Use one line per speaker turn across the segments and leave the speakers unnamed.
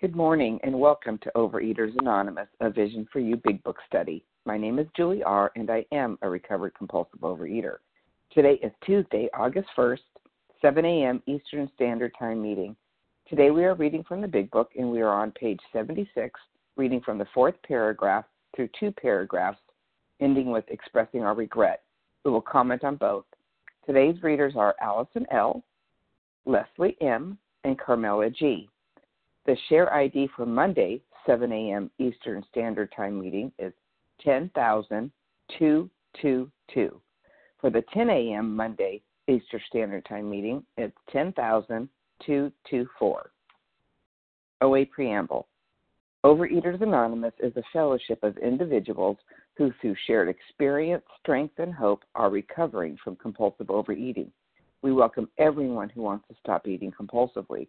Good morning and welcome to Overeaters Anonymous, a Vision for You Big Book study. My name is Julie R., and I am a recovered compulsive overeater. Today is Tuesday, August 1st, 7 a.m. Eastern Standard Time meeting. Today we are reading from the Big Book, and we are on page 76, reading from the fourth paragraph through two paragraphs, ending with expressing our regret. We will comment on both. Today's readers are Allison L., Leslie M., and Carmela G. The share ID for Monday, 7 a.m. Eastern Standard Time meeting is 10222. For the 10 a.m. Monday Eastern Standard Time meeting, it's 10224. OA Preamble Overeaters Anonymous is a fellowship of individuals who, through shared experience, strength, and hope, are recovering from compulsive overeating. We welcome everyone who wants to stop eating compulsively.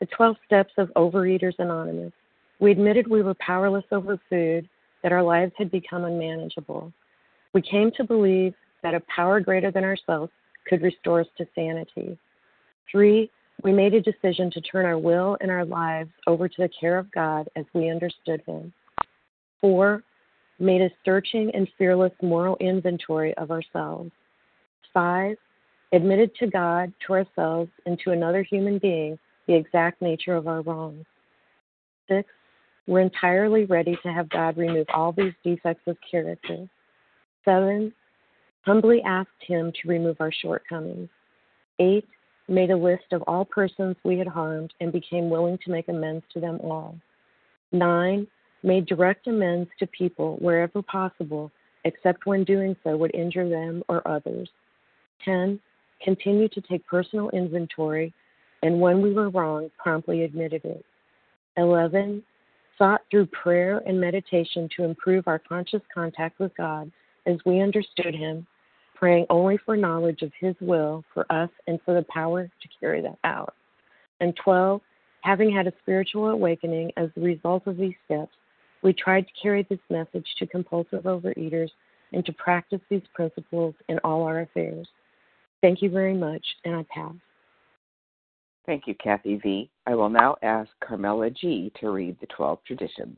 the 12 steps of Overeaters Anonymous. We admitted we were powerless over food, that our lives had become unmanageable. We came to believe that a power greater than ourselves could restore us to sanity. Three, we made a decision to turn our will and our lives over to the care of God as we understood Him. Four, made a searching and fearless moral inventory of ourselves. Five, admitted to God, to ourselves, and to another human being the exact nature of our wrongs. Six, we're entirely ready to have God remove all these defects of character. Seven, humbly asked Him to remove our shortcomings. Eight, made a list of all persons we had harmed and became willing to make amends to them all. Nine, made direct amends to people wherever possible, except when doing so would injure them or others. 10. Continue to take personal inventory and when we were wrong, promptly admitted it. 11. Sought through prayer and meditation to improve our conscious contact with God as we understood Him, praying only for knowledge of His will for us and for the power to carry that out. And 12. Having had a spiritual awakening as the result of these steps, we tried to carry this message to compulsive overeaters and to practice these principles in all our affairs. Thank you very much, and I pass.
Thank you, Kathy V. I will now ask Carmela G. to read the 12 traditions.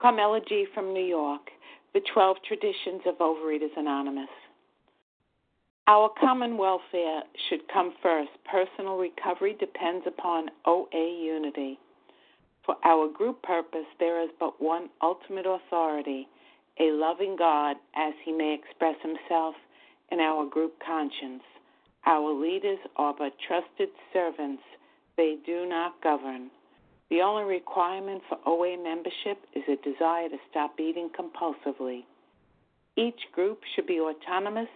Carmela G. from New York, the 12 traditions of Overeaters Anonymous. Our common welfare should come first. Personal recovery depends upon OA unity. For our group purpose, there is but one ultimate authority a loving God, as he may express himself in our group conscience. Our leaders are but trusted servants, they do not govern. The only requirement for OA membership is a desire to stop eating compulsively. Each group should be autonomous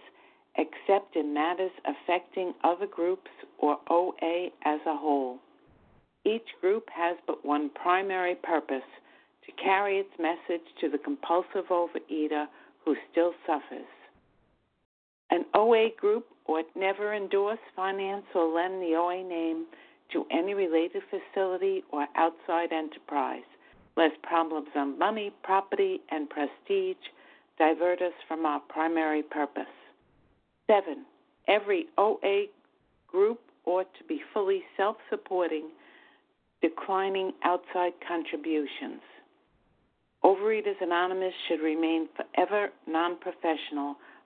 except in matters affecting other groups or OA as a whole. Each group has but one primary purpose to carry its message to the compulsive overeater who still suffers. An OA group ought never endorse, finance, or lend the OA name to any related facility or outside enterprise, lest problems on money, property, and prestige divert us from our primary purpose. 7. Every OA group ought to be fully self supporting, declining outside contributions. Overeaters Anonymous should remain forever non professional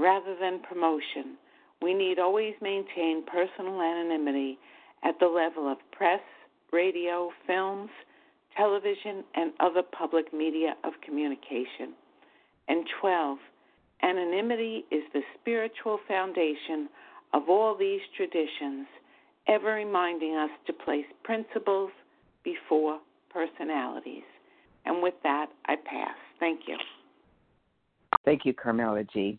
rather than promotion. We need always maintain personal anonymity at the level of press, radio, films, television, and other public media of communication. And 12. Anonymity is the spiritual foundation of all these traditions, ever reminding us to place principles before personalities. And with that, I pass. Thank you.
Thank you, Carmela G.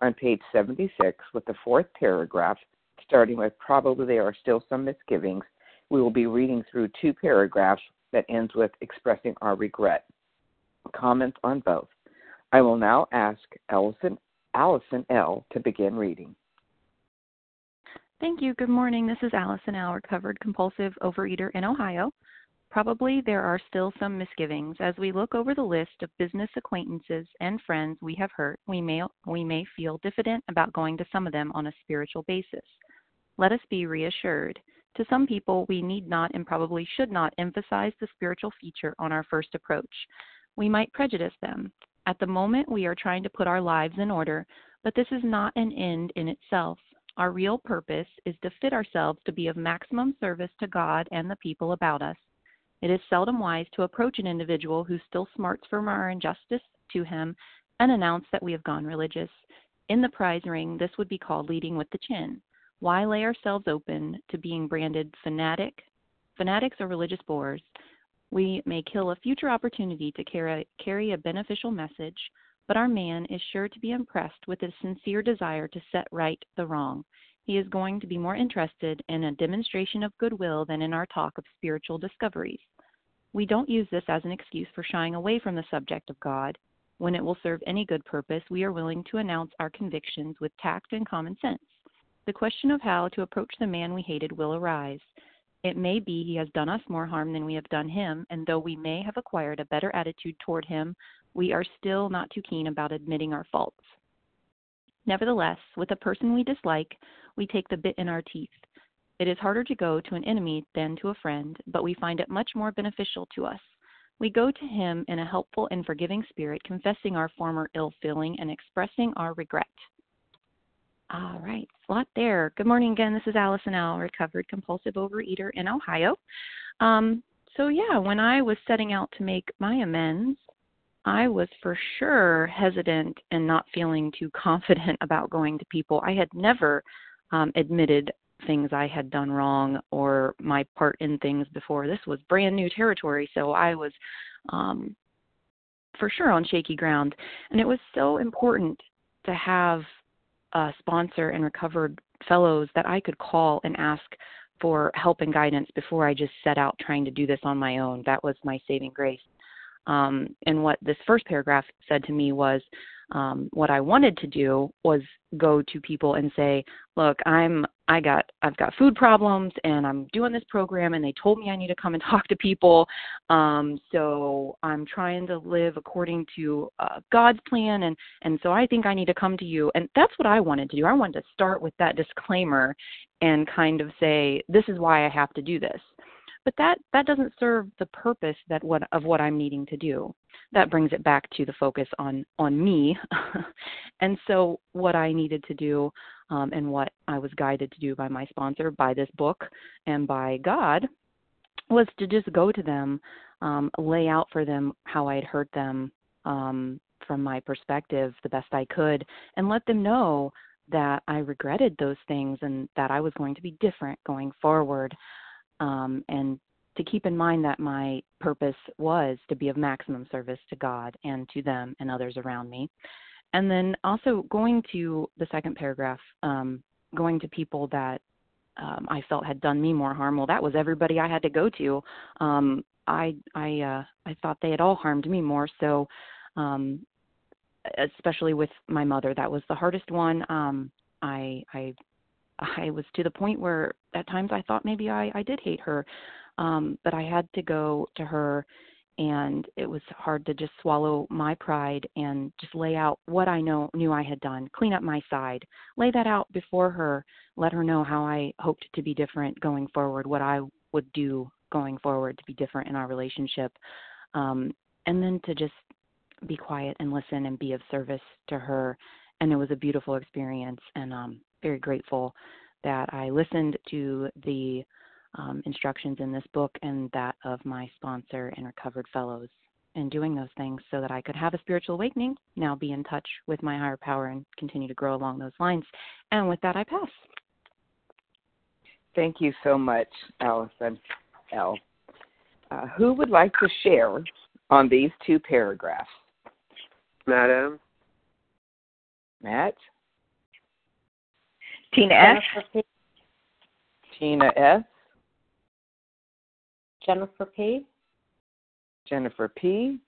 on page 76 with the fourth paragraph, starting with probably there are still some misgivings. We will be reading through two paragraphs that ends with expressing our regret. Comments on both. I will now ask Allison, Allison L. to begin reading.
Thank you. Good morning. This is Allison L., recovered compulsive overeater in Ohio. Probably there are still some misgivings. As we look over the list of business acquaintances and friends we have hurt, we may, we may feel diffident about going to some of them on a spiritual basis. Let us be reassured. To some people, we need not and probably should not emphasize the spiritual feature on our first approach. We might prejudice them. At the moment, we are trying to put our lives in order, but this is not an end in itself. Our real purpose is to fit ourselves to be of maximum service to God and the people about us. It is seldom wise to approach an individual who still smarts from our injustice to him and announce that we have gone religious. In the prize ring, this would be called leading with the chin. Why lay ourselves open to being branded fanatic? Fanatics are religious bores. We may kill a future opportunity to carry, carry a beneficial message, but our man is sure to be impressed with a sincere desire to set right the wrong he is going to be more interested in a demonstration of goodwill than in our talk of spiritual discoveries. We don't use this as an excuse for shying away from the subject of God. When it will serve any good purpose, we are willing to announce our convictions with tact and common sense. The question of how to approach the man we hated will arise. It may be he has done us more harm than we have done him, and though we may have acquired a better attitude toward him, we are still not too keen about admitting our faults. Nevertheless, with a person we dislike, we take the bit in our teeth. It is harder to go to an enemy than to a friend, but we find it much more beneficial to us. We go to him in a helpful and forgiving spirit, confessing our former ill feeling and expressing our regret. All right, a lot there. Good morning again. This is Allison L., recovered compulsive overeater in Ohio. Um, so, yeah, when I was setting out to make my amends, I was for sure hesitant and not feeling too confident about going to people. I had never um, admitted things I had done wrong or my part in things before. This was brand new territory, so I was um, for sure on shaky ground. And it was so important to have a sponsor and recovered fellows that I could call and ask for help and guidance before I just set out trying to do this on my own. That was my saving grace. Um, and what this first paragraph said to me was, um, what I wanted to do was go to people and say, "Look, I'm I got I've got food problems and I'm doing this program and they told me I need to come and talk to people. Um, so I'm trying to live according to uh, God's plan and and so I think I need to come to you." And that's what I wanted to do. I wanted to start with that disclaimer and kind of say, "This is why I have to do this." But that that doesn't serve the purpose that what of what I'm needing to do. That brings it back to the focus on on me. And so what i needed to do um, and what i was guided to do by my sponsor by this book and by god was to just go to them um, lay out for them how i had hurt them um, from my perspective the best i could and let them know that i regretted those things and that i was going to be different going forward um, and to keep in mind that my purpose was to be of maximum service to God and to them and others around me. And then also going to the second paragraph, um, going to people that um, I felt had done me more harm. Well, that was everybody I had to go to. Um, I I uh, I thought they had all harmed me more. So, um, especially with my mother, that was the hardest one. Um, I I I was to the point where at times I thought maybe I I did hate her. Um, but I had to go to her, and it was hard to just swallow my pride and just lay out what I know knew I had done, clean up my side, lay that out before her, let her know how I hoped to be different going forward, what I would do going forward to be different in our relationship, um, and then to just be quiet and listen and be of service to her. And it was a beautiful experience, and um, very grateful that I listened to the um, instructions in this book and that of my sponsor and recovered fellows and doing those things so that I could have a spiritual awakening, now be in touch with my higher power and continue to grow along those lines. And with that, I pass.
Thank you so much, Allison L. Uh, who would like to share on these two paragraphs?
Madam.
Matt.
Tina S.
Tina S.
Jennifer P.
Jennifer P.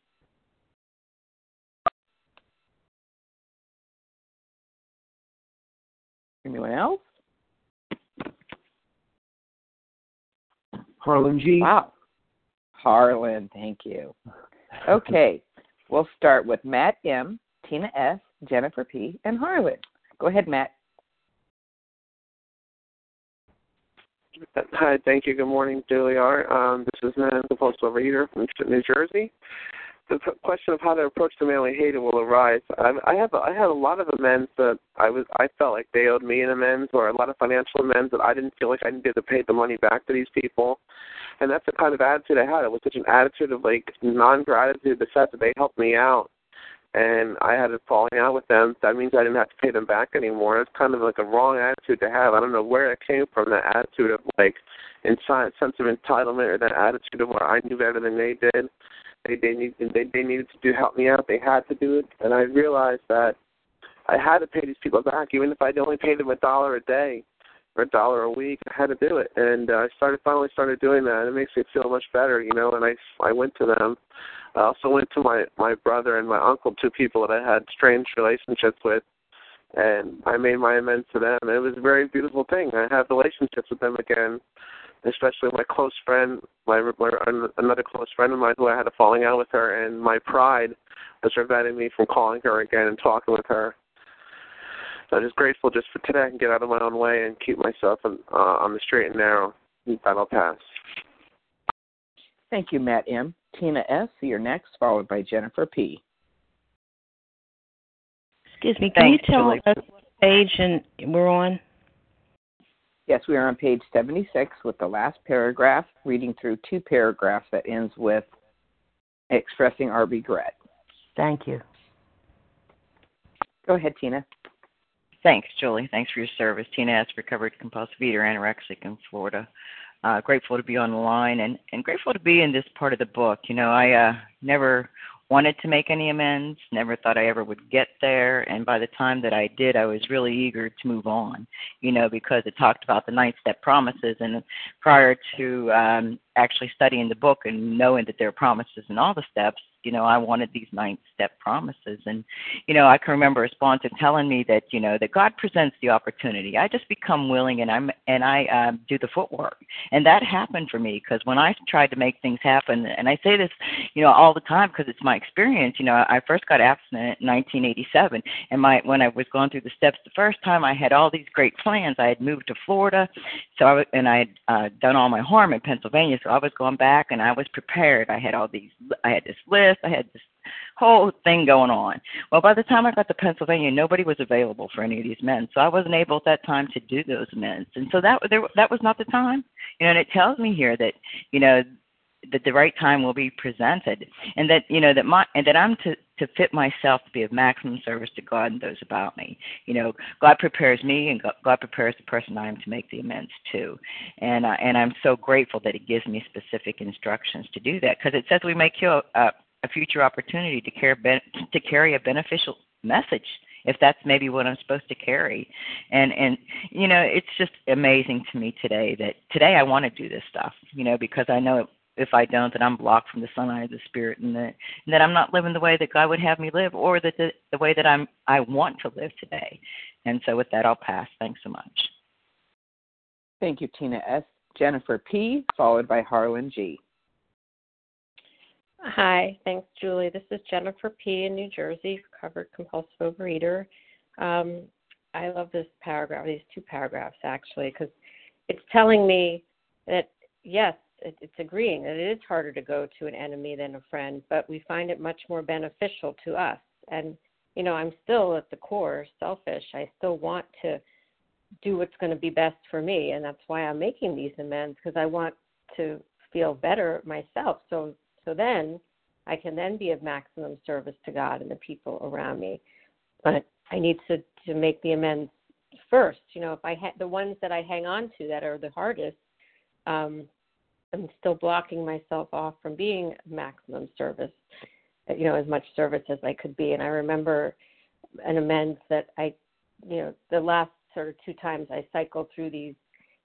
Anyone else?
Harlan G.
Wow. Harlan, thank you. Okay, we'll start with Matt M, Tina S, Jennifer P, and Harlan. Go ahead, Matt.
Hi, thank you. Good morning, R. Um, this is Nan, the Post Overeater from New Jersey. The question of how to approach the we hated will arise. I, I have I had a lot of amends that I was I felt like they owed me an amends, or a lot of financial amends that I didn't feel like I needed to pay the money back to these people. And that's the kind of attitude I had. It was such an attitude of like non gratitude, the fact that they helped me out and I had a falling out with them, that means I didn't have to pay them back anymore. It's kind of like a wrong attitude to have. I don't know where it came from, that attitude of like inside sense of entitlement or that attitude of where I knew better than they did. They they needed they they needed to do help me out. They had to do it, and I realized that I had to pay these people back, even if I'd only paid them a dollar a day a dollar a week. I had to do it, and uh, I started finally started doing that. It makes me feel much better, you know. And I I went to them I also went to my my brother and my uncle, two people that I had strange relationships with, and I made my amends to them. It was a very beautiful thing. I have relationships with them again, especially my close friend, my, my another close friend of mine who I had a falling out with her, and my pride was preventing me from calling her again and talking with her. So I'm just grateful just for today I can get out of my own way and keep myself on, uh, on the straight and narrow. That'll pass.
Thank you, Matt M. Tina S., you're next, followed by Jennifer P.
Excuse me, can
Thanks,
you tell
Julie.
us what page and we're on?
Yes, we are on page 76 with the last paragraph, reading through two paragraphs that ends with expressing our regret.
Thank you.
Go ahead, Tina.
Thanks, Julie. Thanks for your service. Tina S., recovered compulsive eater, anorexic in Florida uh, grateful to be on the line and, and grateful to be in this part of the book. You know, I uh, never wanted to make any amends, never thought I ever would get there. And by the time that I did, I was really eager to move on, you know, because it talked about the nine step promises. And prior to um, actually studying the book and knowing that there are promises in all the steps, you know, I wanted these ninth step promises. And, you know, I can remember a sponsor telling me that, you know, that God presents the opportunity. I just become willing and I'm and I um, do the footwork. And that happened for me because when I tried to make things happen, and I say this, you know, all the time because it's my experience. You know, I first got abstinent in 1987, and my when I was going through the steps the first time, I had all these great plans. I had moved to Florida, so I and I had uh, done all my harm in Pennsylvania, so I was going back and I was prepared. I had all these, I had this list, I had this whole thing going on. Well, by the time I got to Pennsylvania, nobody was available for any of these men, so I wasn't able at that time to do those men. And so that there, that was not the time. You know, and it tells me here that you know that the right time will be presented, and that you know that my and that I'm to to fit myself to be of maximum service to God and those about me. You know, God prepares me, and God, prepares the person I am to make the amends to, and uh, and I'm so grateful that He gives me specific instructions to do that because it says we make you a, a future opportunity to care to carry a beneficial message if that's maybe what I'm supposed to carry. And and you know, it's just amazing to me today that today I want to do this stuff, you know, because I know if I don't, that I'm blocked from the sunlight of the spirit, and that and that I'm not living the way that God would have me live, or that the, the way that I'm I want to live today. And so, with that, I'll pass. Thanks so much.
Thank you, Tina S. Jennifer P. Followed by Harlan G.
Hi, thanks, Julie. This is Jennifer P. in New Jersey, recovered compulsive overeater. Um, I love this paragraph, these two paragraphs actually, because it's telling me that yes, it's agreeing that it is harder to go to an enemy than a friend, but we find it much more beneficial to us. And you know, I'm still at the core selfish. I still want to do what's going to be best for me, and that's why I'm making these amends because I want to feel better myself. So so then I can then be of maximum service to God and the people around me. But I need to to make the amends first. You know, if I ha- the ones that I hang on to that are the hardest, um, I'm still blocking myself off from being maximum service, you know, as much service as I could be. And I remember an amends that I, you know, the last sort of two times I cycled through these,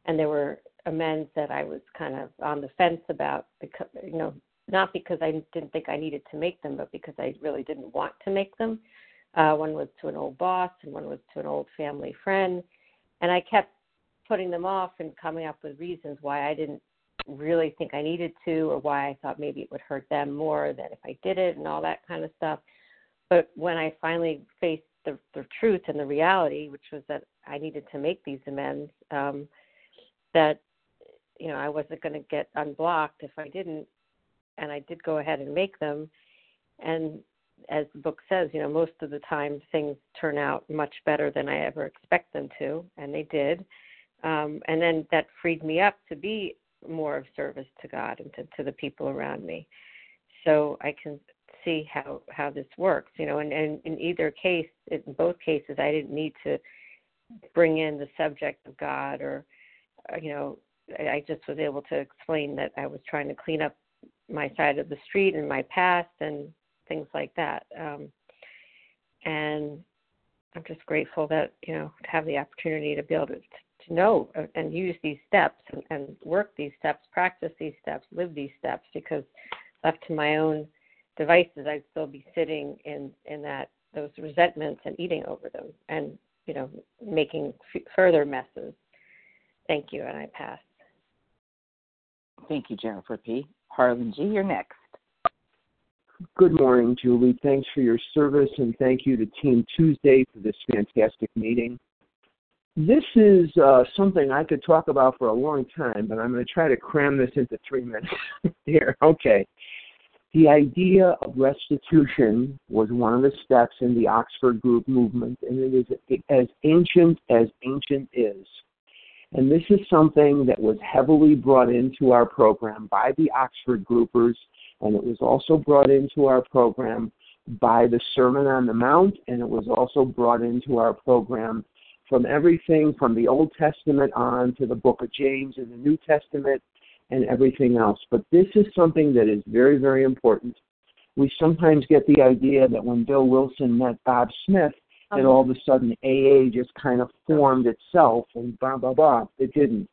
and there were amends that I was kind of on the fence about, because, you know, not because I didn't think I needed to make them, but because I really didn't want to make them. Uh, one was to an old boss, and one was to an old family friend, and I kept putting them off and coming up with reasons why I didn't really think I needed to or why I thought maybe it would hurt them more than if I did it and all that kind of stuff. But when I finally faced the, the truth and the reality, which was that I needed to make these amends, um, that you know I wasn't going to get unblocked if I didn't, and I did go ahead and make them. And as the book says, you know, most of the time things turn out much better than I ever expect them to, and they did. Um, and then that freed me up to be more of service to God and to, to the people around me. So I can see how how this works, you know. And, and in either case, in both cases, I didn't need to bring in the subject of God, or uh, you know, I just was able to explain that I was trying to clean up my side of the street and my past and things like that. Um, and I'm just grateful that you know to have the opportunity to be able to to know and use these steps and, and work these steps, practice these steps, live these steps, because left to my own devices, I'd still be sitting in in that those resentments and eating over them, and you know, making f- further messes. Thank you, and I pass.
Thank you, Jennifer P. Harlan G. You're next.
Good morning, Julie. Thanks for your service, and thank you to Team Tuesday for this fantastic meeting. This is uh, something I could talk about for a long time, but I'm going to try to cram this into three minutes here. Okay. The idea of restitution was one of the steps in the Oxford Group movement, and it is as ancient as ancient is. And this is something that was heavily brought into our program by the Oxford Groupers, and it was also brought into our program by the Sermon on the Mount, and it was also brought into our program from everything from the Old Testament on to the book of James and the New Testament and everything else. But this is something that is very, very important. We sometimes get the idea that when Bill Wilson met Bob Smith, that uh-huh. all of a sudden AA just kind of formed itself and blah, blah, blah. It didn't.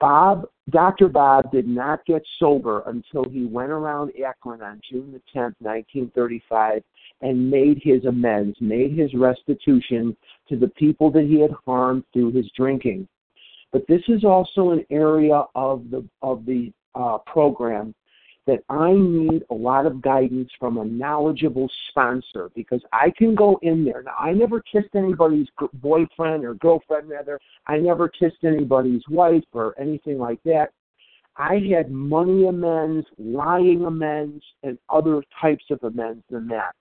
Bob, Dr. Bob did not get sober until he went around Akron on June the 10th, 1935, and made his amends, made his restitution to the people that he had harmed through his drinking. But this is also an area of the of the uh, program that I need a lot of guidance from a knowledgeable sponsor because I can go in there. Now, I never kissed anybody's boyfriend or girlfriend, rather. I never kissed anybody's wife or anything like that. I had money amends, lying amends, and other types of amends than that.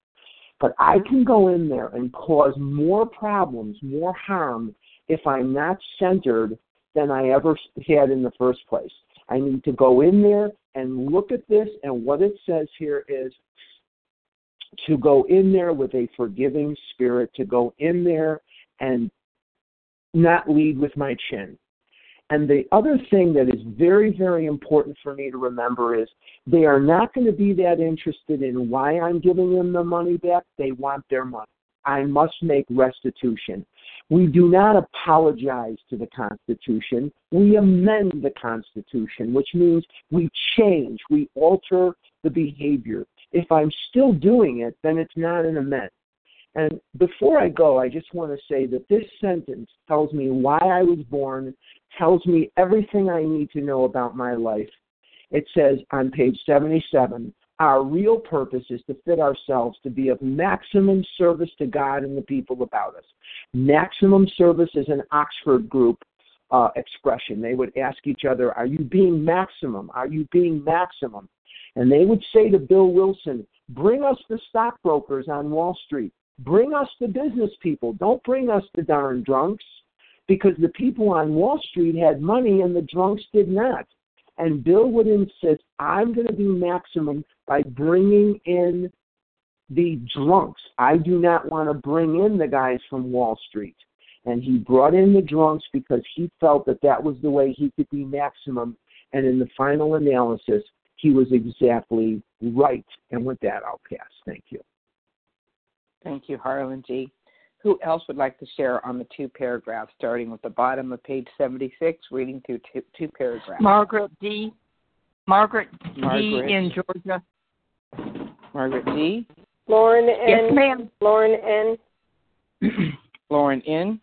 But I can go in there and cause more problems, more harm, if I'm not centered than I ever had in the first place. I need to go in there and look at this, and what it says here is to go in there with a forgiving spirit, to go in there and not lead with my chin. And the other thing that is very, very important for me to remember is they are not going to be that interested in why I'm giving them the money back. They want their money. I must make restitution. We do not apologize to the Constitution. We amend the Constitution, which means we change, we alter the behavior. If I'm still doing it, then it's not an amend. And before I go, I just want to say that this sentence tells me why I was born, tells me everything I need to know about my life. It says on page 77 our real purpose is to fit ourselves to be of maximum service to God and the people about us. Maximum service is an Oxford group uh, expression. They would ask each other, Are you being maximum? Are you being maximum? And they would say to Bill Wilson, Bring us the stockbrokers on Wall Street. Bring us the business people. Don't bring us the darn drunks. Because the people on Wall Street had money and the drunks did not. And Bill would insist, I'm going to be maximum by bringing in the drunks. I do not want to bring in the guys from Wall Street. And he brought in the drunks because he felt that that was the way he could be maximum. And in the final analysis, he was exactly right. And with that, I'll pass. Thank you.
Thank you, Harlan G. Who else would like to share on the two paragraphs, starting with the bottom of page 76, reading through two, two paragraphs?
Margaret D. Margaret,
Margaret.
D. in Georgia.
Margaret D.
Lauren N.
Yes, ma'am.
Lauren N.
Lauren N.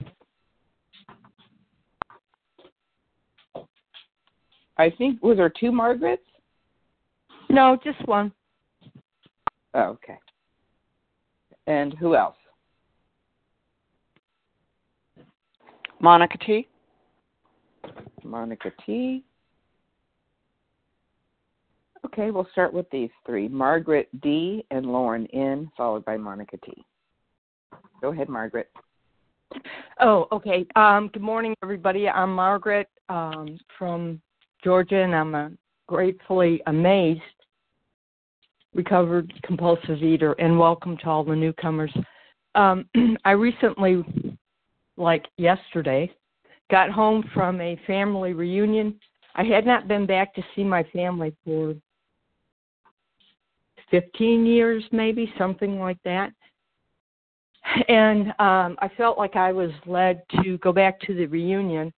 I think was there two Margarets?
No, just one.
Oh, okay. And who else?
Monica T.
Monica T. Okay, we'll start with these three Margaret D. and Lauren N., followed by Monica T. Go ahead, Margaret.
Oh, okay. Um, good morning, everybody. I'm Margaret um, from Georgia, and I'm uh, gratefully amazed recovered compulsive eater, and welcome to all the newcomers. Um, I recently, like yesterday, got home from a family reunion. I had not been back to see my family for 15 years, maybe, something like that. And um, I felt like I was led to go back to the reunion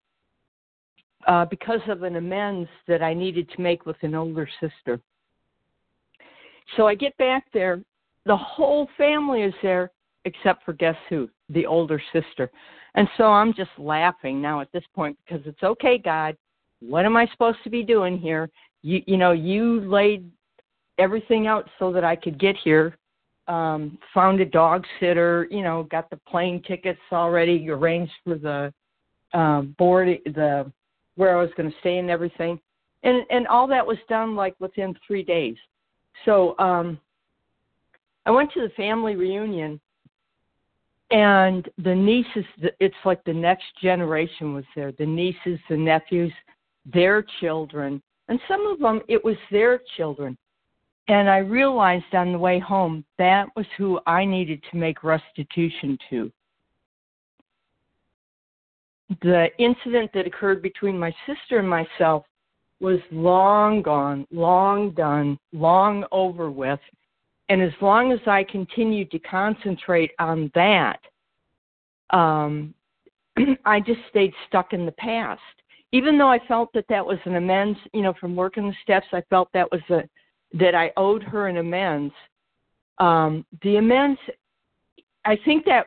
uh, because of an amends that I needed to make with an older sister. So I get back there. The whole family is there except for guess who? The older sister. And so I'm just laughing now at this point because it's okay, God. What am I supposed to be doing here? You you know, you laid everything out so that I could get here. Um, found a dog sitter, you know, got the plane tickets already arranged for the uh, board, the where I was going to stay and everything, and and all that was done like within three days. So um, I went to the family reunion, and the nieces, it's like the next generation was there. The nieces, the nephews, their children, and some of them it was their children. And I realized on the way home that was who I needed to make restitution to. The incident that occurred between my sister and myself was long gone, long done, long over with. And as long as I continued to concentrate on that, um, I just stayed stuck in the past. even though I felt that that was an amends, you know, from working the steps, I felt that was a that I owed her an amends. Um, the amends, I think that,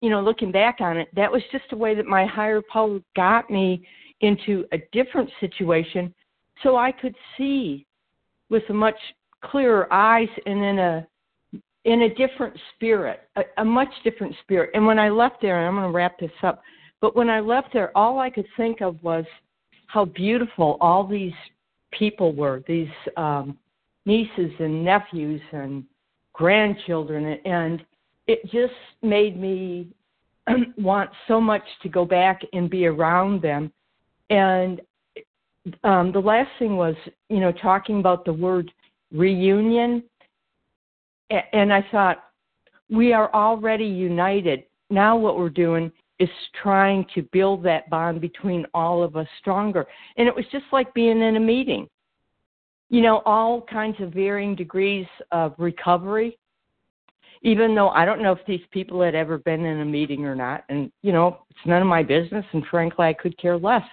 you know, looking back on it, that was just a way that my higher power got me into a different situation, so I could see with a much clearer eyes and in a in a different spirit, a, a much different spirit. And when I left there, and I'm going to wrap this up, but when I left there, all I could think of was how beautiful all these people were, these um, nieces and nephews and grandchildren, and it just made me want so much to go back and be around them. And um, the last thing was, you know, talking about the word reunion. And I thought, we are already united. Now, what we're doing is trying to build that bond between all of us stronger. And it was just like being in a meeting. You know, all kinds of varying degrees of recovery. Even though I don't know if these people had ever been in a meeting or not, and you know, it's none of my business, and frankly, I could care less.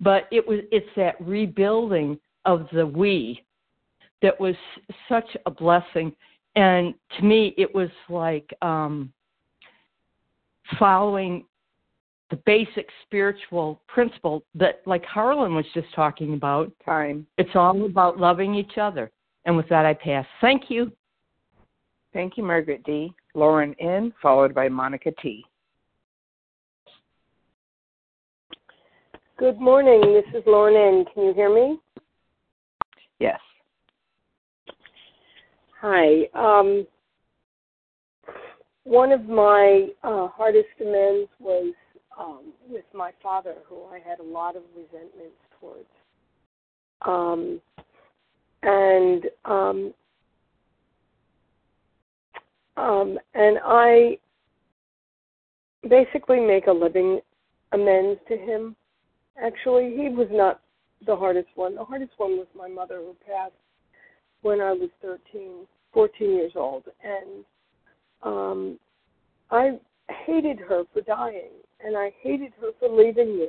But it was it's that rebuilding of the we that was such a blessing. And to me, it was like um, following the basic spiritual principle that, like Harlan was just talking about.
Time.
It's all about loving each other. And with that, I pass. Thank you.
Thank you, Margaret D. Lauren N., followed by Monica T.
Good morning. This is Lauren N. Can you hear me?
Yes.
Hi. Um, one of my uh, hardest amends was um, with my father, who I had a lot of resentments towards. Um, and um, um, and I basically make a living amends to him. Actually, he was not the hardest one. The hardest one was my mother, who passed when I was 13, 14 years old, and um, I hated her for dying, and I hated her for leaving me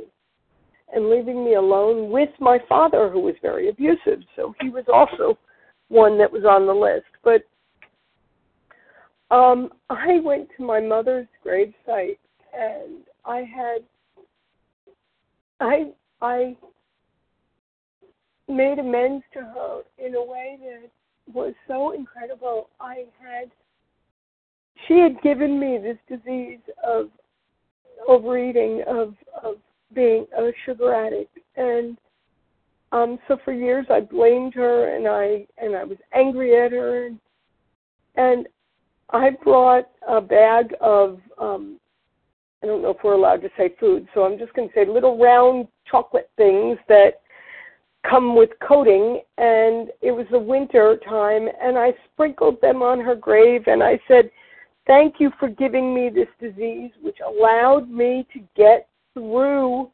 and leaving me alone with my father, who was very abusive. So he was also one that was on the list. But um, I went to my mother's gravesite, and I had I I made amends to her in a way that was so incredible. I had she had given me this disease of overeating, of of being a sugar addict, and um, so for years I blamed her and I and I was angry at her, and, and I brought a bag of um, I don't know if we're allowed to say food, so I'm just going to say little round chocolate things that come with coating and it was the winter time and I sprinkled them on her grave and I said, Thank you for giving me this disease which allowed me to get through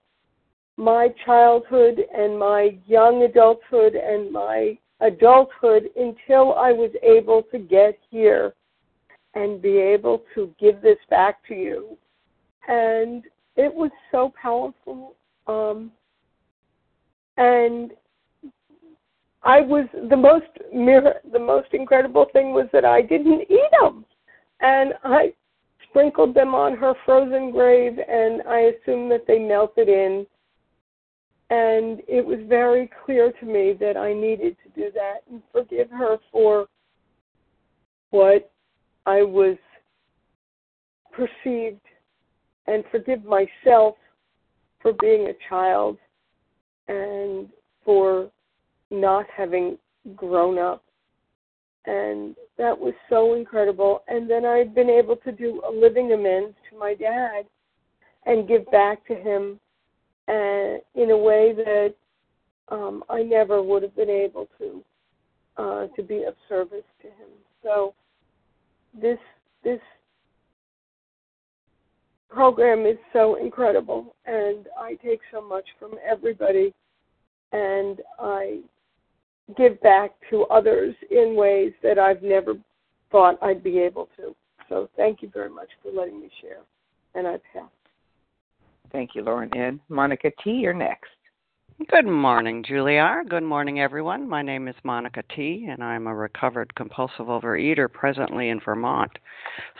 my childhood and my young adulthood and my adulthood until I was able to get here and be able to give this back to you. And it was so powerful. Um, and I was the most the most incredible thing was that I didn't eat them, and I sprinkled them on her frozen grave, and I assumed that they melted in. And it was very clear to me that I needed to do that and forgive her for what I was perceived, and forgive myself for being a child and for not having grown up. And that was so incredible. And then I've been able to do a living amends to my dad and give back to him uh, in a way that um, I never would have been able to uh, to be of service to him. So this this program is so incredible, and I take so much from everybody, and I give back to others in ways that I've never thought I'd be able to. So thank you very much for letting me share. And I pass.
Thank you, Lauren N. Monica T., you're next.
Good morning, Julia. Good morning, everyone. My name is Monica T., and I'm a recovered compulsive overeater presently in Vermont.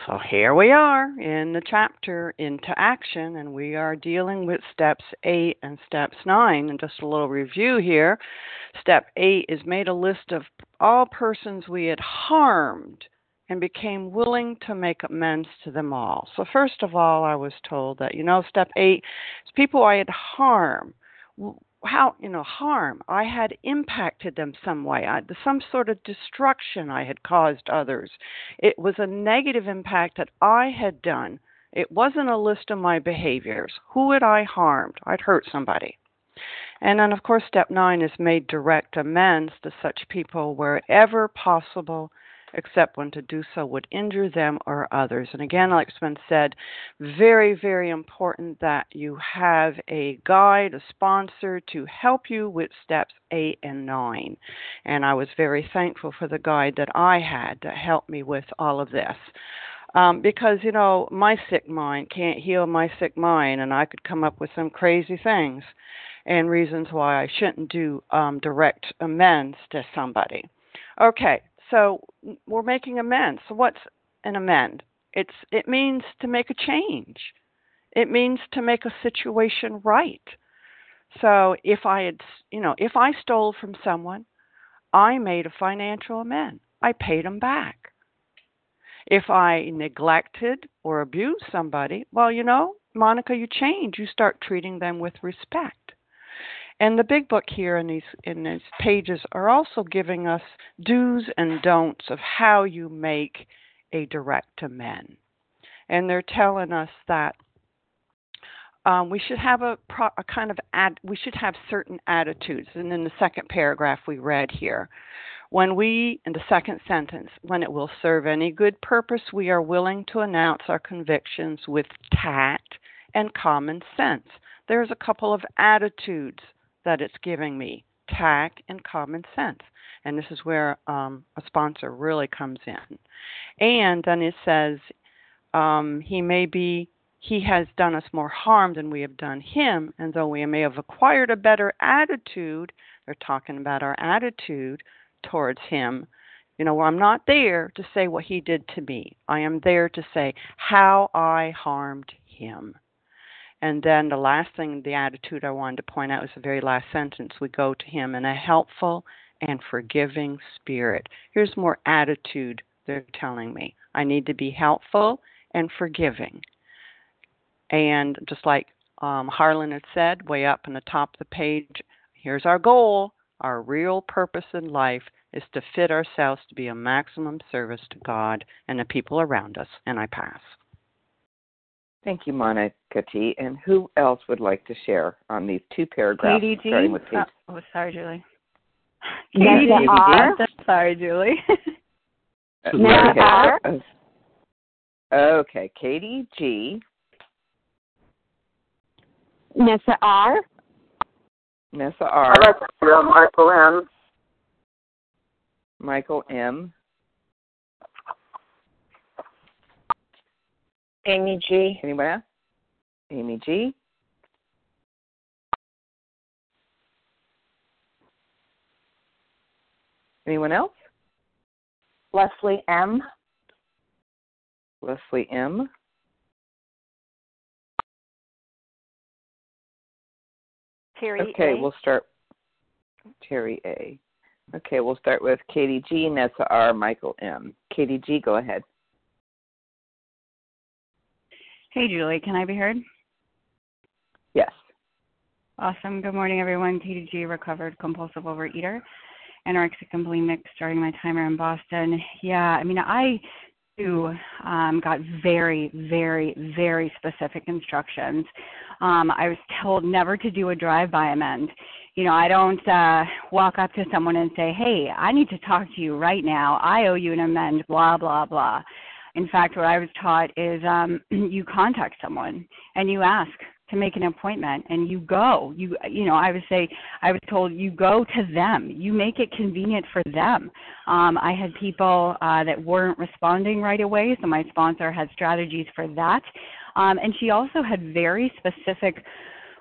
So here we are in the chapter Into Action, and we are dealing with steps eight and steps nine. And just a little review here. Step eight is made a list of all persons we had harmed and became willing to make amends to them all. So, first of all, I was told that, you know, step eight is people I had harmed how you know harm i had impacted them some way. I, some sort of destruction i had caused others. It was a negative impact that i had done. It wasn't a list of my behaviors. Who had i harmed? I'd hurt somebody. And then of course step 9 is made direct amends to such people wherever possible except when to do so would injure them or others. And again, like it's said, very, very important that you have a guide, a sponsor to help you with steps eight and nine. And I was very thankful for the guide that I had to help me with all of this. Um, because you know my sick mind can't heal my sick mind, and I could come up with some crazy things and reasons why I shouldn't do um, direct amends to somebody. Okay, so we're making amends. So what's an amend? It's it means to make a change. It means to make a situation right. So if I had, you know, if I stole from someone, I made a financial amend. I paid them back. If I neglected or abused somebody, well, you know, Monica, you change. You start treating them with respect. And the big book here in these in these pages are also giving us do's and don'ts of how you make a direct amend. And they're telling us that um, we should have a, pro, a kind of ad, we should have certain attitudes. And in the second paragraph we read here, when we, in the second sentence, when it will serve any good purpose, we are willing to announce our convictions with tact and common sense. There's a couple of attitudes that it's giving me tact and common sense. And this is where um, a sponsor really comes in. And then it says, um, he may be, he has done us more harm than we have done him. And though we may have acquired a better attitude, they're talking about our attitude towards him. You know, I'm not there to say what he did to me. I am there to say how I harmed him. And then the last thing, the attitude I wanted to point out was the very last sentence. We go to Him in a helpful and forgiving spirit. Here's more attitude they're telling me. I need to be helpful and forgiving. And just like um, Harlan had said, way up in the top of the page, here's our goal. Our real purpose in life is to fit ourselves to be a maximum service to God and the people around us. And I pass.
Thank you, Monica T. And who else would like to share on these two paragraphs?
Katie G.
Starting with Kate.
Oh, oh, sorry, Julie.
Katie G. R.
Sorry, Julie.
okay. R. Okay, Katie G.
Nessa R.
Nessa R.
Michael M.
Michael M.
Amy G.
Anybody else? Amy G. Anyone else?
Leslie M.
Leslie M.
Terry
Okay,
A.
we'll start. Terry A. Okay, we'll start with Katie G, Nessa R, Michael M. Katie G, go ahead.
Hey, Julie, can I be heard?
Yes.
Awesome. Good morning, everyone. Katie G, recovered compulsive overeater, anorexic and bulimic, starting my timer in Boston. Yeah, I mean, I too um, got very, very, very specific instructions. Um, I was told never to do a drive-by amend. You know, I don't uh, walk up to someone and say, "Hey, I need to talk to you right now. I owe you an amend." Blah blah blah. In fact, what I was taught is um, you contact someone and you ask to make an appointment and you go. You you know i would say i was told you go to them. You make it convenient for them. Um, i had people uh, that weren't responding right away so my sponsor had strategies for that. Um, and she also had very specific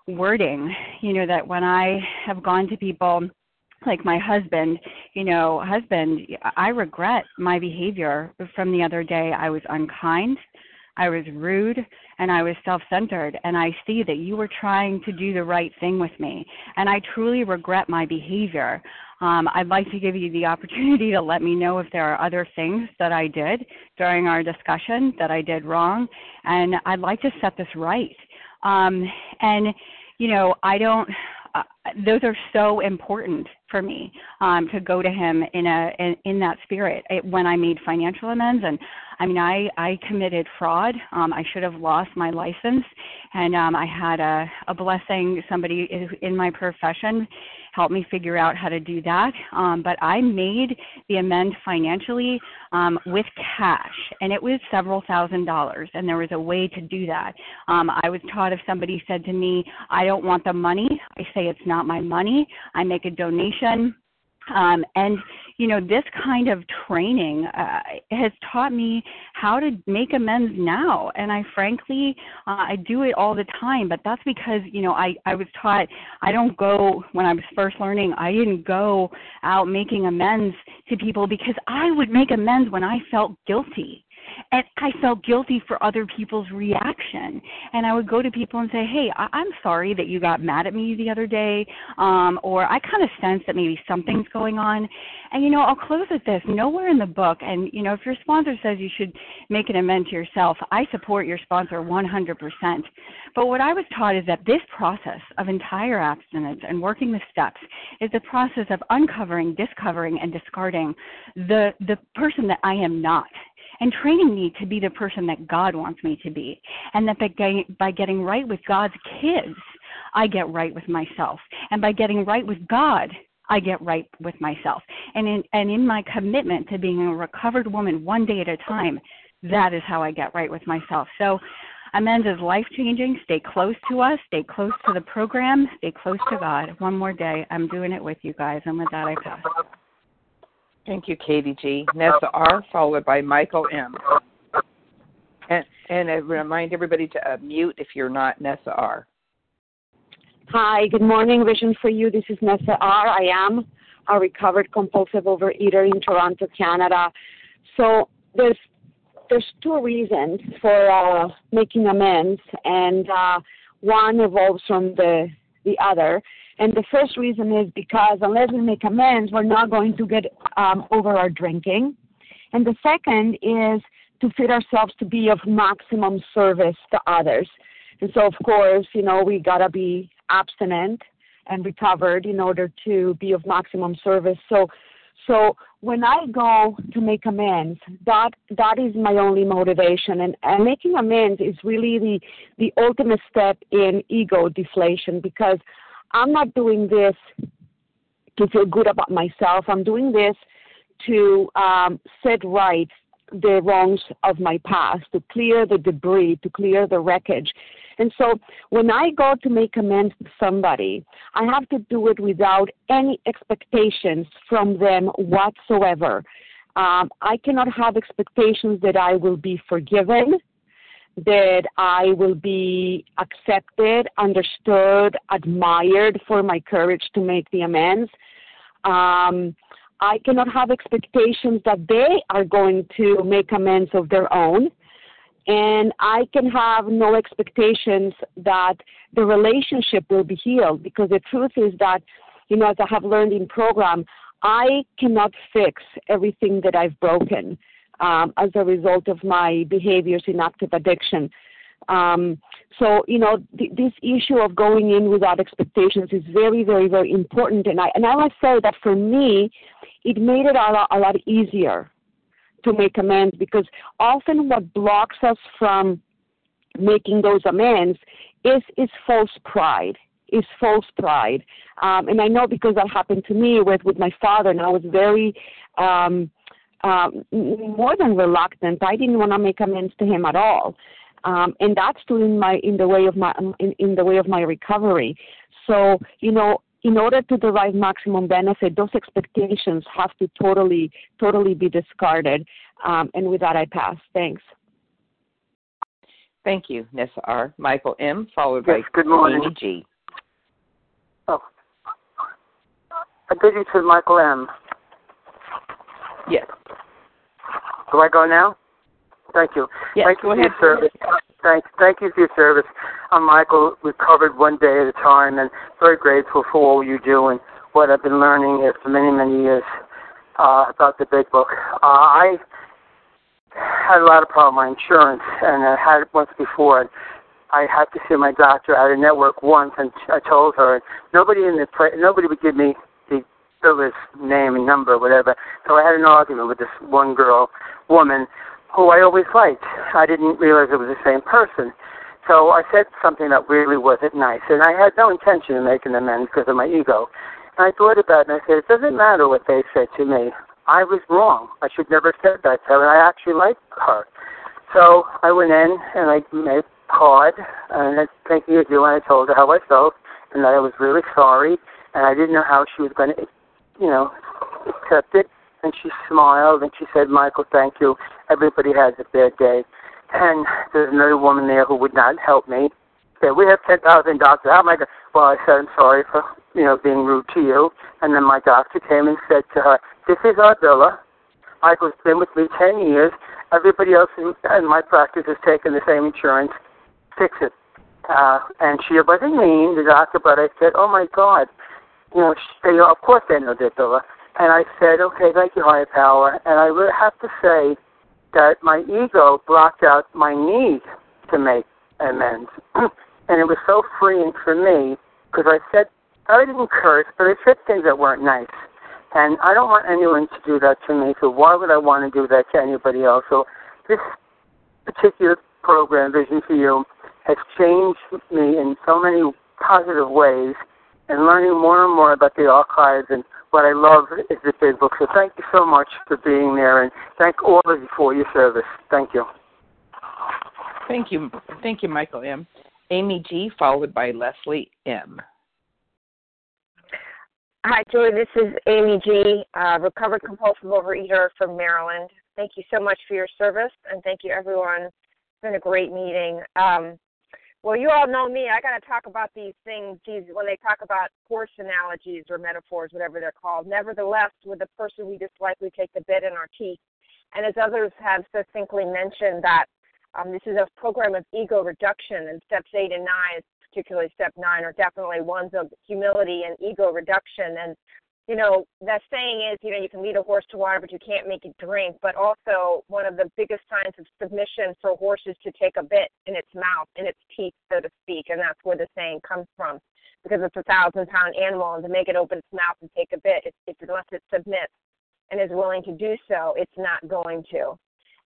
wording. You know that when I have gone to people like my husband, you know, husband, I regret my behavior from the other day. I was unkind. I was rude and I was self centered. And I see that you were trying to do the right thing with me. And I truly regret my behavior. Um, I'd like to give you the opportunity to let me know if there are other things that I did during our discussion that I did wrong. And I'd like to set this right. Um, and, you know, I don't, uh, those are so important for me um, to go to him in a in, in that spirit it, when I made financial amends. And I mean I I committed fraud. Um, I should have lost my license. And um, I had a a blessing somebody in my profession helped me figure out how to do that. Um, but I made the amend financially um, with cash, and it was several thousand dollars, and there was a way to do that. Um, I was taught if somebody said to me, I don't want the money, I say it's not my money. I make a donation um, and you know this kind of training uh, has taught me how to make amends now. And i frankly uh, i do it all the time but that's because you know i i was taught i don't go when i was first learning i didn't go out making amends to people because i would make amends when i felt guilty and I felt guilty for other people's reaction. And I would go to people and say, "Hey, I- I'm sorry that you got mad at me the other day, um, or I kind of sense that maybe something's going on." And you know, I'll close with this: nowhere in the book, and you know, if your sponsor says you should make an amend to yourself, I support your sponsor 100%. But what I was taught is that this process of entire abstinence and working the steps is the process of uncovering, discovering, and discarding the the person that I am not and training me to be the person that God wants me to be. And that by, getting right with God's kids, I get right with myself. And by getting right with God, I get right with myself. And in, and in my commitment to being a recovered woman one day at a time, that is how I get right with myself. So, Amends is life changing. Stay close to us. Stay close to the program. Stay close to God. One more day. I'm doing it with you guys. And with that, I pass.
Thank you, Katie G. Nessa R, followed by Michael M. And, and I remind everybody to uh, mute if you're not Nessa R.
Hi, good morning, Vision for You. This is Nessa R. I am a recovered compulsive overeater in Toronto, Canada. So there's there's two reasons for uh, making amends, and uh, one evolves from the the other. And the first reason is because unless we make amends, we're not going to get um, over our drinking. And the second is to fit ourselves to be of maximum service to others. And so, of course, you know, we got to be abstinent and recovered in order to be of maximum service. So, so when I go to make amends, that that is my only motivation, and, and making amends is really the the ultimate step in ego deflation because I'm not doing this to feel good about myself. I'm doing this to um, set right the wrongs of my past, to clear the debris, to clear the wreckage. And so when I go to make amends to somebody, I have to do it without any expectations from them whatsoever. Um, I cannot have expectations that I will be forgiven, that I will be accepted, understood, admired for my courage to make the amends. Um, I cannot have expectations that they are going to make amends of their own. And I can have no expectations that the relationship will be healed because the truth is that, you know, as I have learned in program, I cannot fix everything that I've broken um, as a result of my behaviors in active addiction. Um, so, you know, th- this issue of going in without expectations is very, very, very important. And I, and I must say that for me, it made it a lot, a lot easier to make amends because often what blocks us from making those amends is, is false pride is false pride. Um, and I know because that happened to me with, with my father, and I was very um, um, more than reluctant. I didn't want to make amends to him at all, um, and that stood in my in the way of my in, in the way of my recovery. So you know, in order to derive maximum benefit, those expectations have to totally totally be discarded. Um, and with that, I pass. Thanks.
Thank you, Nessa R. Michael M. Followed
yes,
by
good morning.
Amy G.
Oh. I bid you to Michael M.
Yes.
Do I go now? Thank you.
Yes,
thank you for your service. Thank, thank you for your service. I'm Michael. Recovered one day at a time, and very grateful for all you do and what I've been learning here for many, many years uh, about the Big Book. Uh, I had a lot of problem with my insurance, and I had it once before. I had to see my doctor out of network once, and I told her nobody in the nobody would give me biller's name and number, whatever. So I had an argument with this one girl, woman, who I always liked. I didn't realize it was the same person. So I said something that really wasn't nice, and I had no intention of making amends because of my ego. And I thought about it, and I said, it doesn't matter what they said to me. I was wrong. I should never have said that to her, and I actually liked her. So I went in and I made card and I of you and I told her how I felt and that I was really sorry and I didn't know how she was going to, you know, accept it. And she smiled and she said, Michael, thank you. Everybody has a bad day. And there's another woman there who would not help me. Said, we have 10,000 doctors. How am I going Well, I said, I'm sorry for, you know, being rude to you. And then my doctor came and said to her, this is our biller. Michael's been with me 10 years. Everybody else in, in my practice has taken the same insurance. Fix it. Uh, and she wasn't mean, the doctor, but I said, oh my God, you know, they, of course they know their biller. And I said, okay, thank you, higher power. And I really have to say that my ego blocked out my need to make amends. and it was so freeing for me because I said, I didn't curse, but I said things that weren't nice. And I don't want anyone to do that to me, so why would I want to do that to anybody else? So this particular program, Vision for You, has changed me in so many positive ways and learning more and more about the archives and what I love is the big book. So thank you so much for being there and thank all of you for your service. Thank you.
Thank you. Thank you, Michael M. Amy G, followed by Leslie M.
Hi, Julie. This is Amy G, uh, recovered compulsive overeater from Maryland. Thank you so much for your service, and thank you, everyone. It's been a great meeting. Um, well, you all know me. I got to talk about these things these, when they talk about horse analogies or metaphors, whatever they're called. Nevertheless, with the person we dislike, we take the bit in our teeth. And as others have succinctly mentioned, that um, this is a program of ego reduction, and steps eight and nine, particularly step nine, are definitely ones of humility and ego reduction. And you know, that saying is, you know, you can lead a horse to water, but you can't make it drink. But also, one of the biggest signs of submission for a horse is to take a bit in its mouth, in its teeth, so to speak. And that's where the saying comes from, because it's a thousand pound animal, and to make it open its mouth and take a bit, it, it, unless it submits and is willing to do so, it's not going to.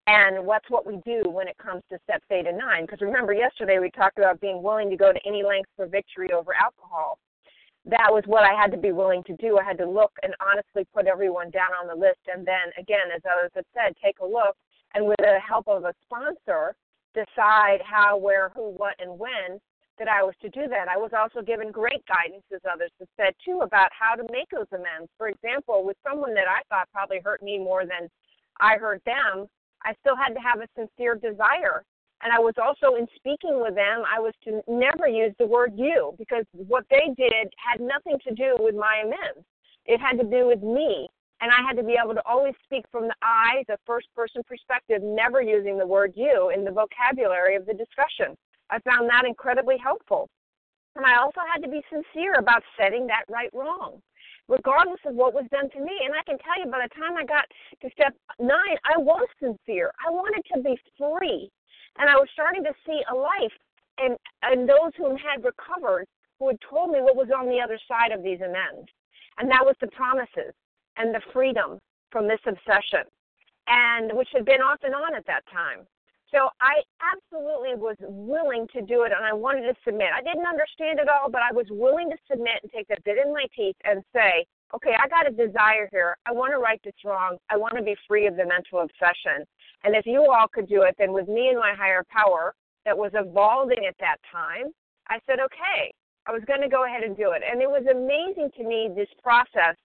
And what's what we do when it comes to steps eight and nine? Because remember, yesterday we talked about being willing to go to any length for victory over alcohol that was what I had to be willing to do. I had to look and honestly put everyone down on the list. And then, again, as others have said, take a look and with the help of a sponsor, decide how, where, who, what, and when that I was to do that. I was also given great guidance, as others have said, too, about how to make those amends. For example, with someone that I thought probably hurt me more than I hurt them, I still had to have a sincere desire and I was also in speaking with them, I was to never use the word you because what they did had nothing to do with my amends. It had to do with me. And I had to be able to always speak from the I, the first person perspective, never using the word you in the vocabulary of the discussion. I found that incredibly helpful. And I also had to be sincere about setting that right wrong, regardless of what was done to me. And I can tell you, by the time I got to step nine, I was sincere. I wanted to be free. And I was starting to see a life and, and those who had recovered who had told me what was on the other side of these amends. And that was the promises and the freedom from this obsession, and which had been off and on at that time. So I absolutely was willing to do it and I wanted to submit. I didn't understand it all, but I was willing to submit and take the bit in my teeth and say, okay, I got a desire here. I want to right this wrong. I want to be free of the mental obsession. And if you all could do it, then with me and my higher power that was evolving at that time, I said, okay, I was going to go ahead and do it. And it was amazing to me, this process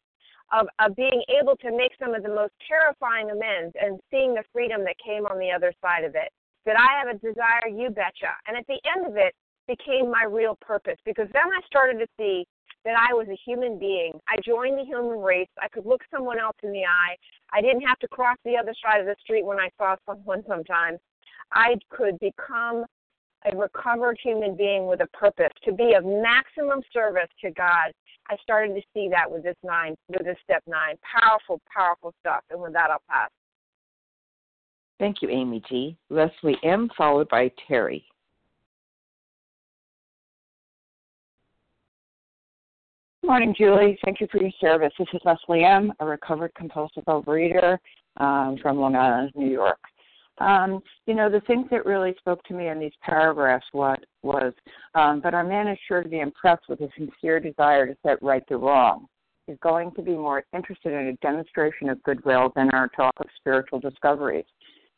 of, of being able to make some of the most terrifying amends and seeing the freedom that came on the other side of it. That I have a desire, you betcha. And at the end of it became my real purpose because then I started to see that I was a human being. I joined the human race. I could look someone else in the eye. I didn't have to cross the other side of the street when I saw someone sometimes. I could become a recovered human being with a purpose, to be of maximum service to God. I started to see that with this nine, with this step nine. Powerful, powerful stuff. And with that, I'll pass.
Thank you, Amy G. Leslie M., followed by Terry.
Morning, Julie. Thank you for your service. This is Leslie M., a recovered compulsive overeater um, from Long Island, New York. Um, you know, the things that really spoke to me in these paragraphs what was, um, but our man is sure to be impressed with a sincere desire to set right the wrong. He's going to be more interested in a demonstration of goodwill than our talk of spiritual discoveries.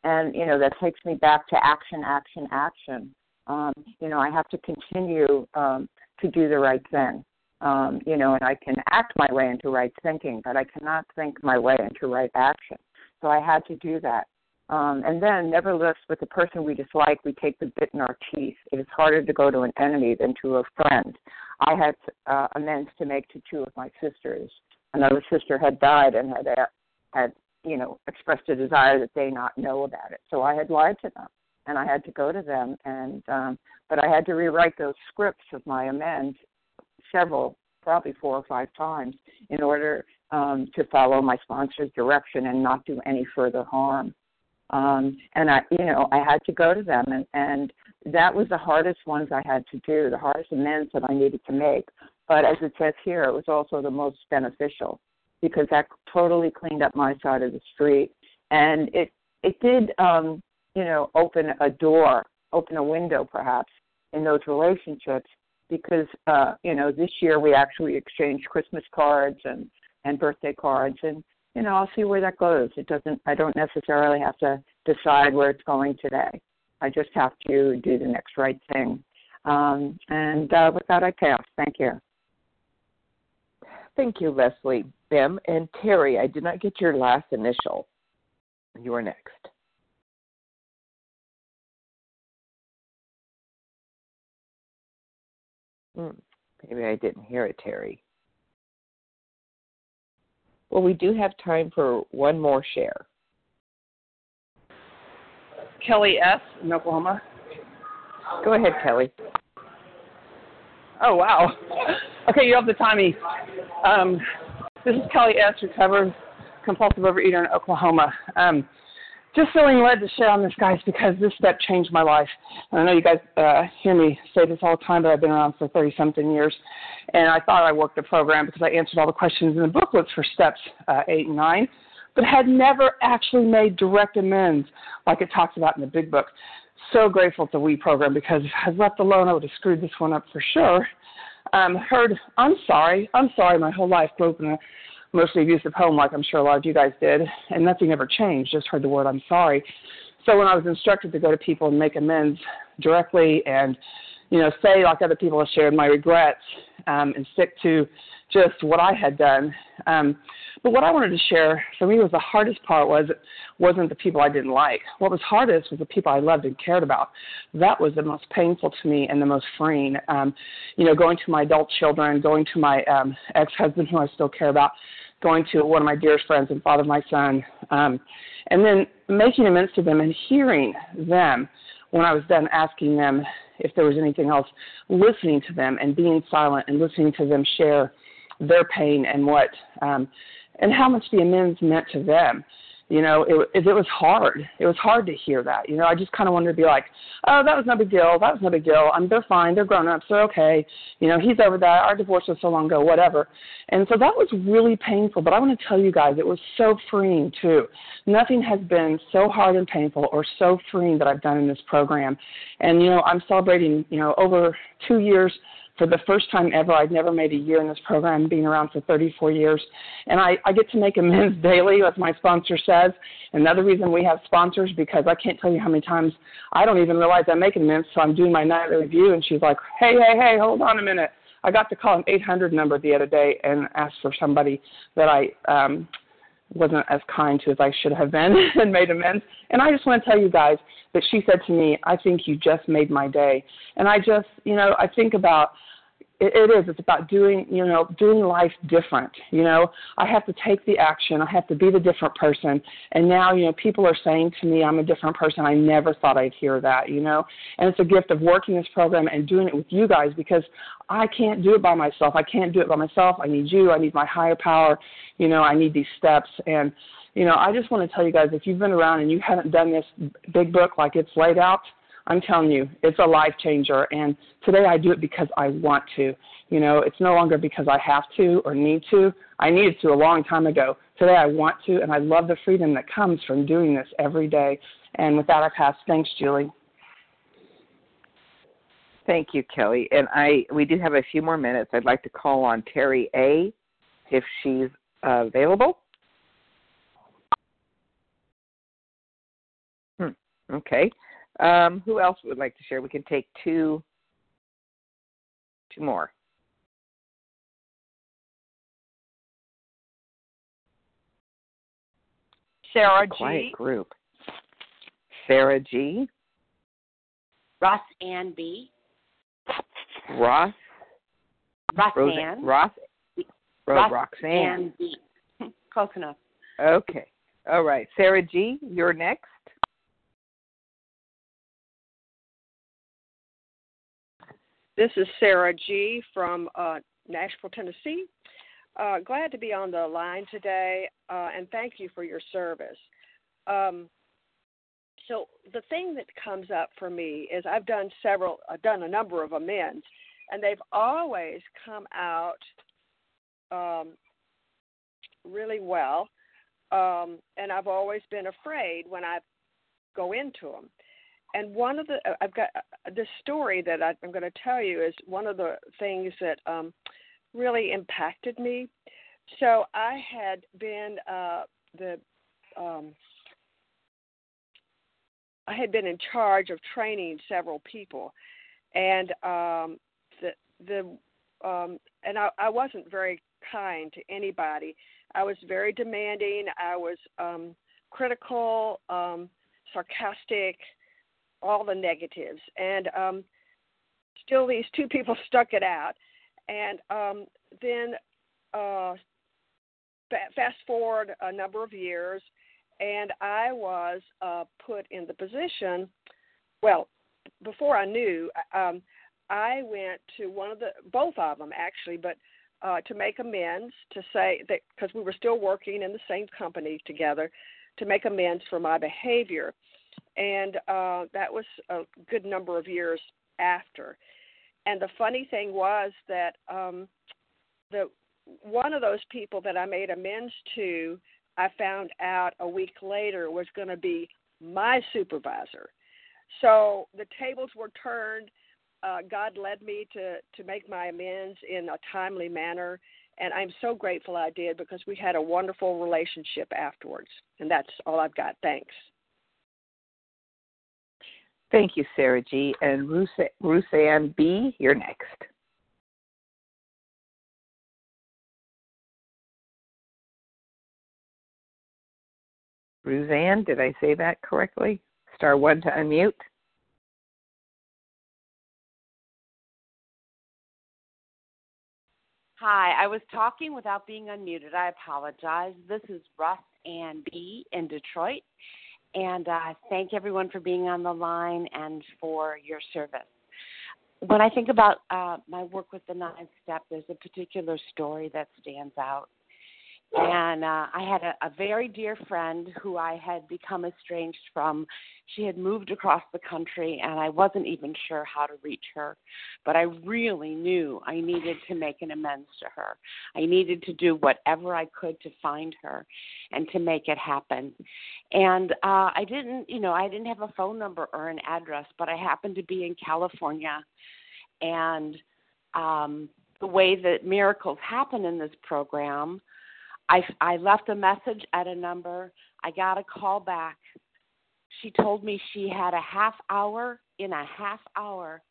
And, you know, that takes me back to action, action, action. Um, you know, I have to continue um, to do the right thing. Um, you know, and I can act my way into right thinking, but I cannot think my way into right action. So I had to do that. Um, and then, nevertheless, with the person we dislike, we take the bit in our teeth. It is harder to go to an enemy than to a friend. I had uh, amends to make to two of my sisters. Another sister had died and had uh, had you know expressed a desire that they not know about it. So I had lied to them, and I had to go to them. And um, but I had to rewrite those scripts of my amends several, probably four or five times, in order um, to follow my sponsor's direction and not do any further harm um, and I, you know, I had to go to them, and, and that was the hardest ones I had to do, the hardest amends that I needed to make. But as it says here, it was also the most beneficial because that totally cleaned up my side of the street, and it it did, um, you know, open a door, open a window, perhaps, in those relationships because uh, you know this year we actually exchanged Christmas cards and and birthday cards, and you know, I'll see where that goes. It doesn't I don't necessarily have to decide where it's going today. I just have to do the next right thing. Um, and uh, with that, I pass. Thank you.
Thank you, Leslie, Bim, and Terry. I did not get your last initial. You are next. Hmm. Maybe I didn't hear it, Terry. Well, we do have time for one more share.
Kelly S. in Oklahoma.
Go ahead, Kelly.
Oh wow. Okay, you have the timing. Um, this is Kelly S. Recovered compulsive overeater in Oklahoma. Um, just feeling led to share on this, guys, because this step changed my life. And I know you guys uh, hear me say this all the time, but I've been around for 30 something years. And I thought I worked the program because I answered all the questions in the booklets for steps uh, eight and nine, but had never actually made direct amends like it talks about in the big book. So grateful to We program because if I was left alone, I would have screwed this one up for sure. Um, heard, I'm sorry, I'm sorry my whole life, grew up in a mostly abusive home, like I'm sure a lot of you guys did, and nothing ever changed. Just heard the word "I'm sorry." So when I was instructed to go to people and make amends directly, and you know, say like other people have shared my regrets, um, and stick to just what I had done. Um, but what I wanted to share for me was the hardest part was wasn't the people I didn't like. What was hardest was the people I loved and cared about. That was the most painful to me and the most freeing. Um, you know, going to my adult children, going to my um, ex-husband who I still care about, going to one of my dearest friends and father of my son, um, and then making amends to them and hearing them when I was done asking them if there was anything else, listening to them and being silent and listening to them share their pain and what um, and how much the amends meant to them you know, it, it, it was hard. It was hard to hear that. You know, I just kind of wanted to be like, oh, that was no big deal. That was no big deal. I'm, they're fine. They're grown ups. They're okay. You know, he's over that. Our divorce was so long ago, whatever. And so that was really painful. But I want to tell you guys, it was so freeing too. Nothing has been so hard and painful or so freeing that I've done in this program. And, you know, I'm celebrating, you know, over two years for the first time ever. I'd never made a year in this program, being around for 34 years. And I, I get to make amends daily, as my sponsor says. Another reason we have sponsors, because I can't tell you how many times I don't even realize I'm making amends. So I'm doing my nightly review, and she's like, hey, hey, hey, hold on a minute. I got to call an 800 number the other day and ask for somebody that I um, wasn't as kind to as I should have been and made amends. And I just want to tell you guys that she said to me, I think you just made my day. And I just, you know, I think about it, it is. It's about doing, you know, doing life different. You know, I have to take the action. I have to be the different person. And now, you know, people are saying to me, I'm a different person. I never thought I'd hear that. You know, and it's a gift of working this program and doing it with you guys because I can't do it by myself. I can't do it by myself. I need you. I need my higher power. You know, I need these steps and. You know, I just want to tell you guys if you've been around and you haven't done this big book like it's laid out, I'm telling you, it's a life changer. And today I do it because I want to. You know, it's no longer because I have to or need to. I needed to a long time ago. Today I want to, and I love the freedom that comes from doing this every day. And with that, I pass. Thanks, Julie.
Thank you, Kelly. And I we do have a few more minutes. I'd like to call on Terry A. if she's uh, available. Hmm. Okay. Um, who else would like to share? We can take two, two more.
Sarah
Quiet
G.
group. Sarah G.
Ross Ann B.
Ross. Ross. Ro-
Ross
Roxanne.
Ann B. Close enough.
Okay. All right. Sarah G. You're next.
This is Sarah G. from uh, Nashville, Tennessee. Uh, glad to be on the line today, uh, and thank you for your service. Um, so the thing that comes up for me is I've done several, I've done a number of amends, and they've always come out um, really well. Um, and I've always been afraid when I go into them and one of the uh, I've got the story that I, I'm going to tell you is one of the things that um, really impacted me. So I had been uh, the um, I had been in charge of training several people, and um, the the um, and I, I wasn't very kind to anybody. I was very demanding. I was um, critical, um, sarcastic all the negatives. And um, still, these two people stuck it out. And um, then uh, fast forward a number of years, and I was uh, put in the position. Well, before I knew, um, I went to one of the both of them actually, but uh, to make amends to say that because we were still working in the same company together, to make amends for my behavior and uh, that was a good number of years after. And the funny thing was that um, the one of those people that I made amends to, I found out a week later was going to be my supervisor. So the tables were turned. Uh, God led me to to make my amends in a timely manner, and I'm so grateful I did because we had a wonderful relationship afterwards. And that's all I've got. Thanks.
Thank you, Sarah G. And Ruth, B., you're next. Ruzanne, did I say that correctly? Star one to unmute.
Hi, I was talking without being unmuted. I apologize. This is Russ Ann B. in Detroit, and uh, thank everyone for being on the line and for your service. When I think about uh, my work with the Ninth Step, there's a particular story that stands out and uh, I had a, a very dear friend who I had become estranged from. She had moved across the country, and I wasn't even sure how to reach her. But I really knew I needed to make an amends to her. I needed to do whatever I could to find her and to make it happen. And uh, I didn't, you know, I didn't have a phone number or an address, but I happened to be in California, and um, the way that miracles happen in this program I, I left a message at a number. I got a call back. She told me she had a half hour in a half hour,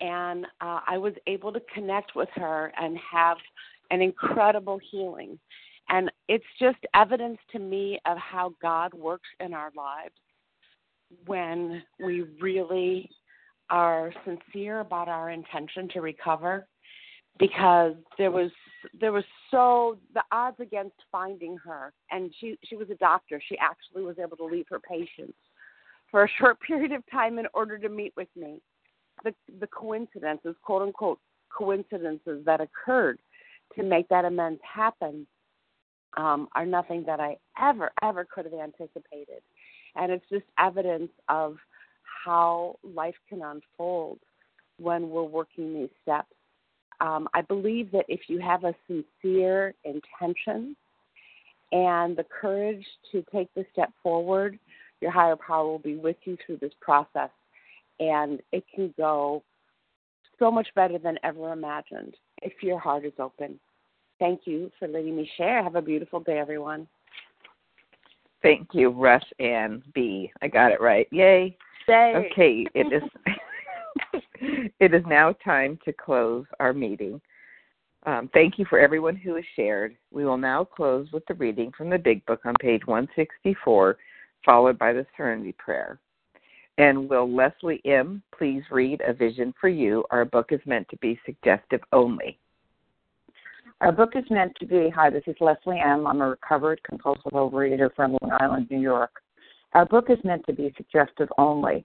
and uh, I was able to connect with her and have an incredible healing. And it's just evidence to me of how God works in our lives when we really are sincere about our intention to recover because there was there was so the odds against finding her and she she was a doctor. She actually was able to leave her patients for a short period of time in order to meet with me. The the coincidences quote unquote coincidences that occurred to make that amends happen um, are nothing that I ever ever could have anticipated. And it's just evidence of how life can unfold when we're working these steps um, I believe that if you have a sincere intention and the courage to take the step forward, your higher power will be with you through this process. And it can go so much better than ever imagined if your heart is open. Thank you for letting me share. Have a beautiful day, everyone.
Thank you, Russ and B. I got it right. Yay.
Yay.
Okay, it is it is now time to close our meeting. Um, thank you for everyone who has shared. We will now close with the reading from the Big Book on page 164, followed by the Serenity Prayer. And will Leslie M. please read A Vision for You? Our book is meant to be suggestive only.
Our book is meant to be Hi, this is Leslie M. I'm a recovered compulsive overeater from Long Island, New York. Our book is meant to be suggestive only